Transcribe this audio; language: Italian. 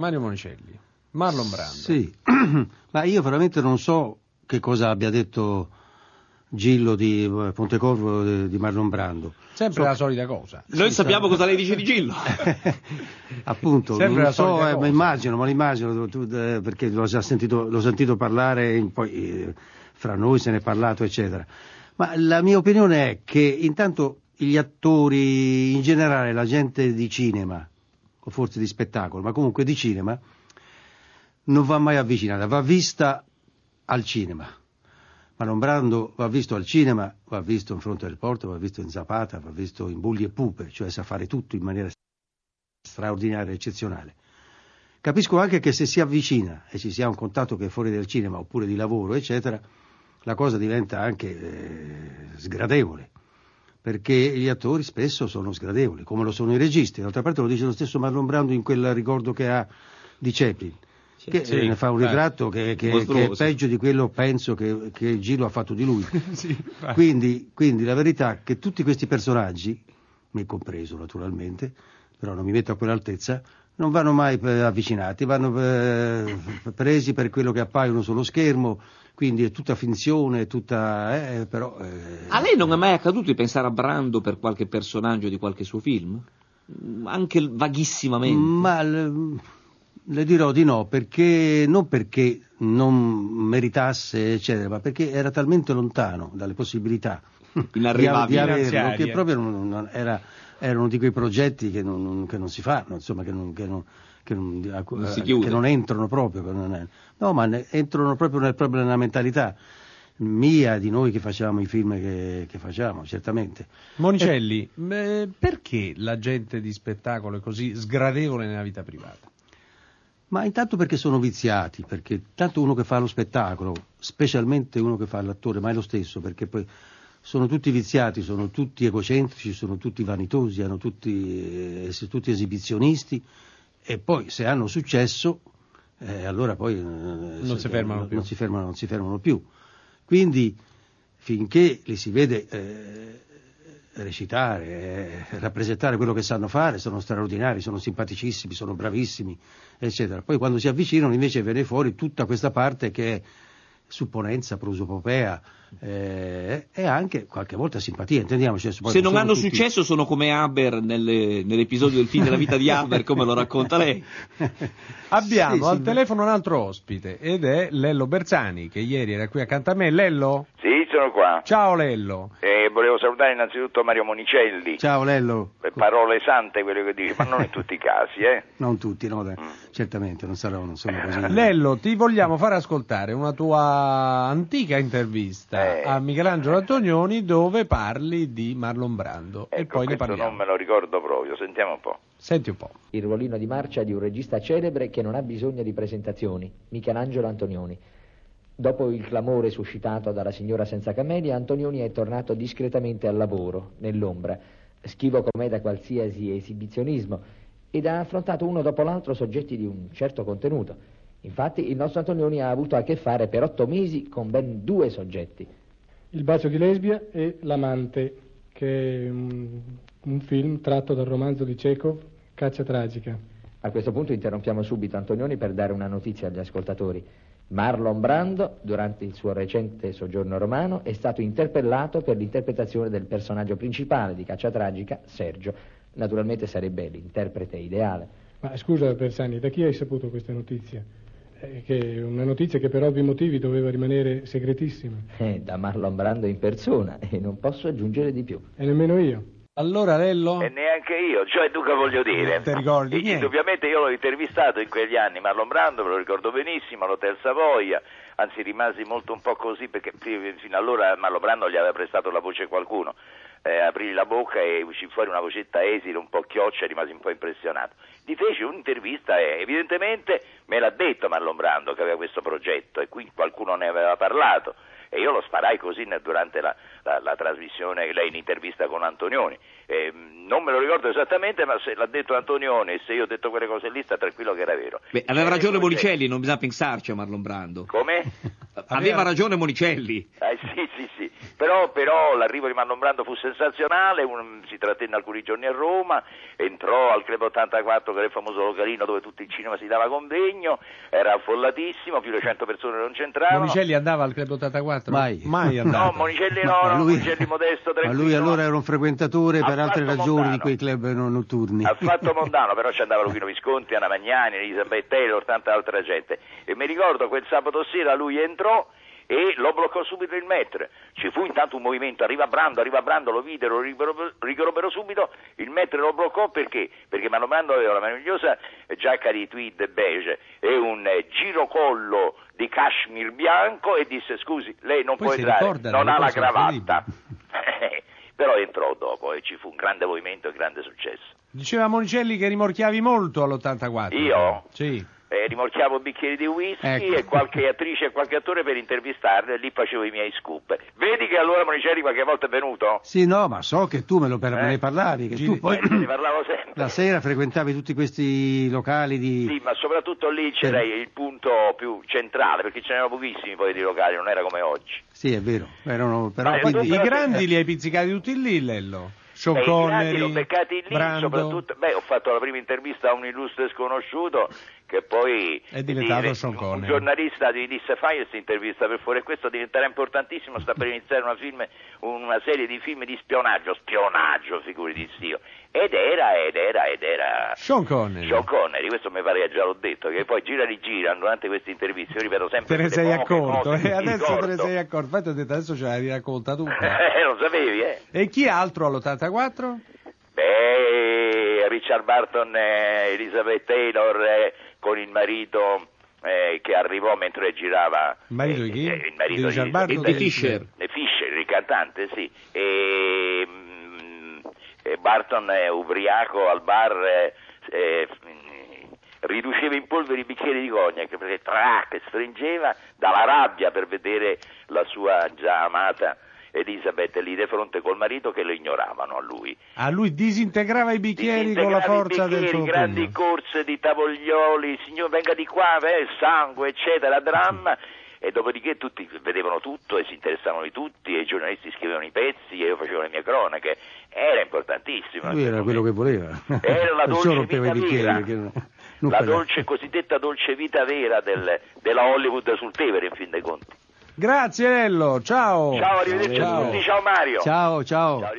Mario Monicelli, Marlon Brando. Sì, ma io veramente non so che cosa abbia detto Gillo di eh, Pontecorvo di, Marlon Brando. Sempre So- la solita cosa. Noi Sì, sappiamo sa- cosa lei dice di Gillo. Appunto, Sempre non la so, eh, ma immagino, ma l'immagino, tu- eh, perché l'ho già sentito, l'ho sentito parlare, in- poi eh, fra noi se ne è parlato, eccetera. Ma la mia opinione è che intanto gli attori, in generale la gente di cinema, forse di spettacolo, ma comunque di cinema, non va mai avvicinata, va vista al cinema. Marlon Brando va visto al cinema, va visto in fronte al porto, va visto in Zapata, va visto in Bulli e Pupe, cioè sa fare tutto in maniera straordinaria, eccezionale. Capisco anche che se si avvicina e ci sia un contatto che è fuori dal cinema oppure di lavoro, eccetera, la cosa diventa anche eh, sgradevole, perché gli attori spesso sono sgradevoli, come lo sono i registi. D'altra parte lo dice lo stesso Marlon Brando in quel ricordo che ha di Chaplin, che Sì, eh, ne fa un infatti. ritratto che, che- Mostruoso. che è peggio di quello, penso, che, che Gilo ha fatto di lui. Sì. Quindi, quindi la verità è che tutti questi personaggi, me compreso naturalmente, però non mi metto a quell'altezza, non vanno mai eh, avvicinati, vanno eh, presi per quello che appaiono sullo schermo, quindi è tutta finzione, è tutta... eh, però, eh, A lei non è mai accaduto di pensare a Brando per qualche personaggio di qualche suo film? Anche vaghissimamente. Ma le, le dirò di no, perché non perché non meritasse, eccetera, ma perché era talmente lontano dalle possibilità Inarrivabili. di, di averlo, che proprio non- non- era, era uno di quei progetti che non, non- che non si fanno, insomma, che non, che non- che non- a- Non si eh, che non entrano proprio. che non è- no, ma ne- entrano proprio, nel- proprio nella mentalità mia, di noi che facciamo i film che, che facciamo, certamente. Monicelli, eh, perché la gente di spettacolo è così sgradevole nella vita privata? Ma intanto perché sono viziati, perché tanto uno che fa lo spettacolo, specialmente uno che fa l'attore, ma è lo stesso, perché poi sono tutti viziati, sono tutti egocentrici, sono tutti vanitosi, hanno tutti, eh, sono tutti esibizionisti e poi se hanno successo, eh, allora poi eh, Non si fermano non si fermano, non si fermano più. Quindi finché li si vede eh, recitare, eh, rappresentare quello che sanno fare, sono straordinari, sono simpaticissimi, sono bravissimi, eccetera. Poi quando si avvicinano invece viene fuori tutta questa parte che è supponenza, prosopopea eh, e anche qualche volta simpatia, intendiamoci. adesso poi Se non hanno tutti- successo sono come Haber nelle- nell'episodio del film della vita di Haber, come lo racconta lei. Abbiamo Sì, al sì, telefono un altro ospite ed è Lello Bersani che ieri era qui accanto a me. Lello? Sì, sono qua. Ciao Lello. E volevo salutare innanzitutto Mario Monicelli. Ciao Lello. Parole sante quello che dici, ma non in tutti i casi, eh. Non tutti, no, dai, certamente non sarò, non sono così. Lello, ti vogliamo fare ascoltare una tua antica intervista Eh. a Michelangelo Antonioni dove parli di Marlon Brando e Ecco, poi ne questo parliamo. non me lo ricordo proprio, sentiamo un po'. Senti un po'. Il ruolino di marcia di un regista celebre che non ha bisogno di presentazioni, Michelangelo Antonioni. Dopo il clamore suscitato dalla signora senza camelia, Antonioni è tornato discretamente al lavoro, nell'ombra, schivo com'è da qualsiasi esibizionismo, ed ha affrontato uno dopo l'altro soggetti di un certo contenuto. Infatti il nostro Antonioni ha avuto a che fare per otto mesi con ben due soggetti. Il bacio di lesbia e L'amante, che è un, un film tratto dal romanzo di Chekhov, Caccia tragica. A questo punto interrompiamo subito Antonioni per dare una notizia agli ascoltatori. Marlon Brando, durante il suo recente soggiorno romano, è stato interpellato per l'interpretazione del personaggio principale di Caccia Tragica, Sergio. Naturalmente sarebbe l'interprete ideale. Ma scusa Bersani, da chi hai saputo questa notizia? Eh, che è una notizia che per ovvi motivi doveva rimanere segretissima. Eh, da Marlon Brando in persona e non posso aggiungere di più. E nemmeno io. Allora Lello? E neanche io, cioè tu che voglio dire. Ti ricordi E-. Indubbiamente io l'ho intervistato in quegli anni, Marlon Brando, me lo ricordo benissimo, all'Hotel Savoia, anzi rimasi molto un po' così perché fi- fino allora Marlon Brando gli aveva prestato la voce a qualcuno. Eh, aprì la bocca e uscì fuori una vocetta esile, un po' chioccia, e rimasi un po' impressionato. Gli feci un'intervista e evidentemente me l'ha detto Marlon Brando che aveva questo progetto e qui qualcuno ne aveva parlato io lo sparai così durante la, la, la trasmissione, lei in intervista con Antonioni. Non me lo ricordo esattamente, ma se l'ha detto Antonioni e se io ho detto quelle cose lì, sta tranquillo che era vero. Beh, aveva Eh, ragione Monicelli, non bisogna pensarci a Marlon Brando. Come? Aveva ragione Monicelli. Eh, sì, sì, sì, però, però l'arrivo di Marlon Brando fu sensazionale, un- si trattenne alcuni giorni a Roma, entrò al Club 84 che era il famoso localino dove tutto il cinema si dava convegno, era affollatissimo, più di 100 persone non c'entravano. Monicelli andava al Club 84? Mai. Mai No, andato. Monicelli no, Ma no, lui- Monicelli modesto, Ma tranquillo. lui allora era un frequentatore Ha per altre ragioni mondano. di quei club no- notturni. Ha fatto mondano, però ci andava Luchino Visconti, Anna Magnani, Elisabeth Taylor, tanta altra gente. E mi ricordo quel sabato sera lui entrò e lo bloccò subito il metro. Ci fu intanto un movimento, arriva Brando, arriva Brando, lo videro, riconobbero subito, il metro lo bloccò perché? Perché Mano Brando aveva la meravigliosa giacca di tweed beige e un girocollo di cashmere bianco e disse scusi, lei non Poi può entrare, non ha la cravatta. però entrò dopo e ci fu un grande movimento e grande successo. Diceva Monicelli che rimorchiavi molto all'84. Io? Sì. Eh, rimorchiavo bicchieri di whisky Ecco. e qualche attrice e qualche attore per intervistarli e lì facevo i miei scoop. Vedi che allora Monicelli qualche volta è venuto? Sì, no, ma so che tu me, lo per- Eh? me ne parlavi, che Giri- tu poi Eh, ne parlavo sempre. la sera frequentavi tutti questi locali di... Sì, ma soprattutto lì c'era il punto più centrale, perché ce n'erano pochissimi poi di locali, non era come oggi. Sì, è vero, erano però quindi... I grandi li hai pizzicati tutti lì, Lello. Sean l'ho Connery, lì, Brando. soprattutto, beh, ho fatto la prima intervista a un illustre sconosciuto che poi È diventato dire, Sean un Connery. giornalista gli disse fai questa intervista per fuori e questo diventerà importantissimo, sta per iniziare una, film- una serie di film di spionaggio, spionaggio, figuri di Dio. Ed era, ed era, ed era Sean Connery. Sean Connery, questo mi pare che già l'ho detto, che poi gira e rigira durante queste interviste, io ripeto sempre Te ne sei accorto, cose eh? adesso te ne ricordo. sei accorto. Infatti ho detto adesso ce l'hai racconta tutta. Eh, lo sapevi, eh? e chi altro all'84? Richard Barton e Elizabeth Taylor eh, con il marito eh, che arrivò mentre girava. Il marito eh, di chi? eh, il marito Di Richard di, Barton? di- Di Fisher. Fisher, il cantante, sì. E, mm, e Barton è ubriaco al bar. eh, eh, mm, riduceva in polvere i bicchieri di cognac perché trac, stringeva dalla rabbia per vedere la sua già amata Elisabeth lì di fronte col marito che lo ignoravano a lui. A lui disintegrava i bicchieri con la forza del bicchieri, suo grandi pugno. corse di tavoglioli, signor venga di qua, eh, sangue, eccetera, dramma. E dopodiché tutti vedevano tutto e si interessavano di tutti e i giornalisti scrivevano i pezzi e io facevo le mie cronache. Era importantissimo. Lui era quello che voleva. Era la dolce vita vera. non- non la dolce, cosiddetta dolce vita vera del- della Hollywood sul Tevere, in fin dei conti. Grazie Lello, ciao. Ciao, arrivederci a Ciao. tutti, ciao Mario. Ciao, ciao. Ciao.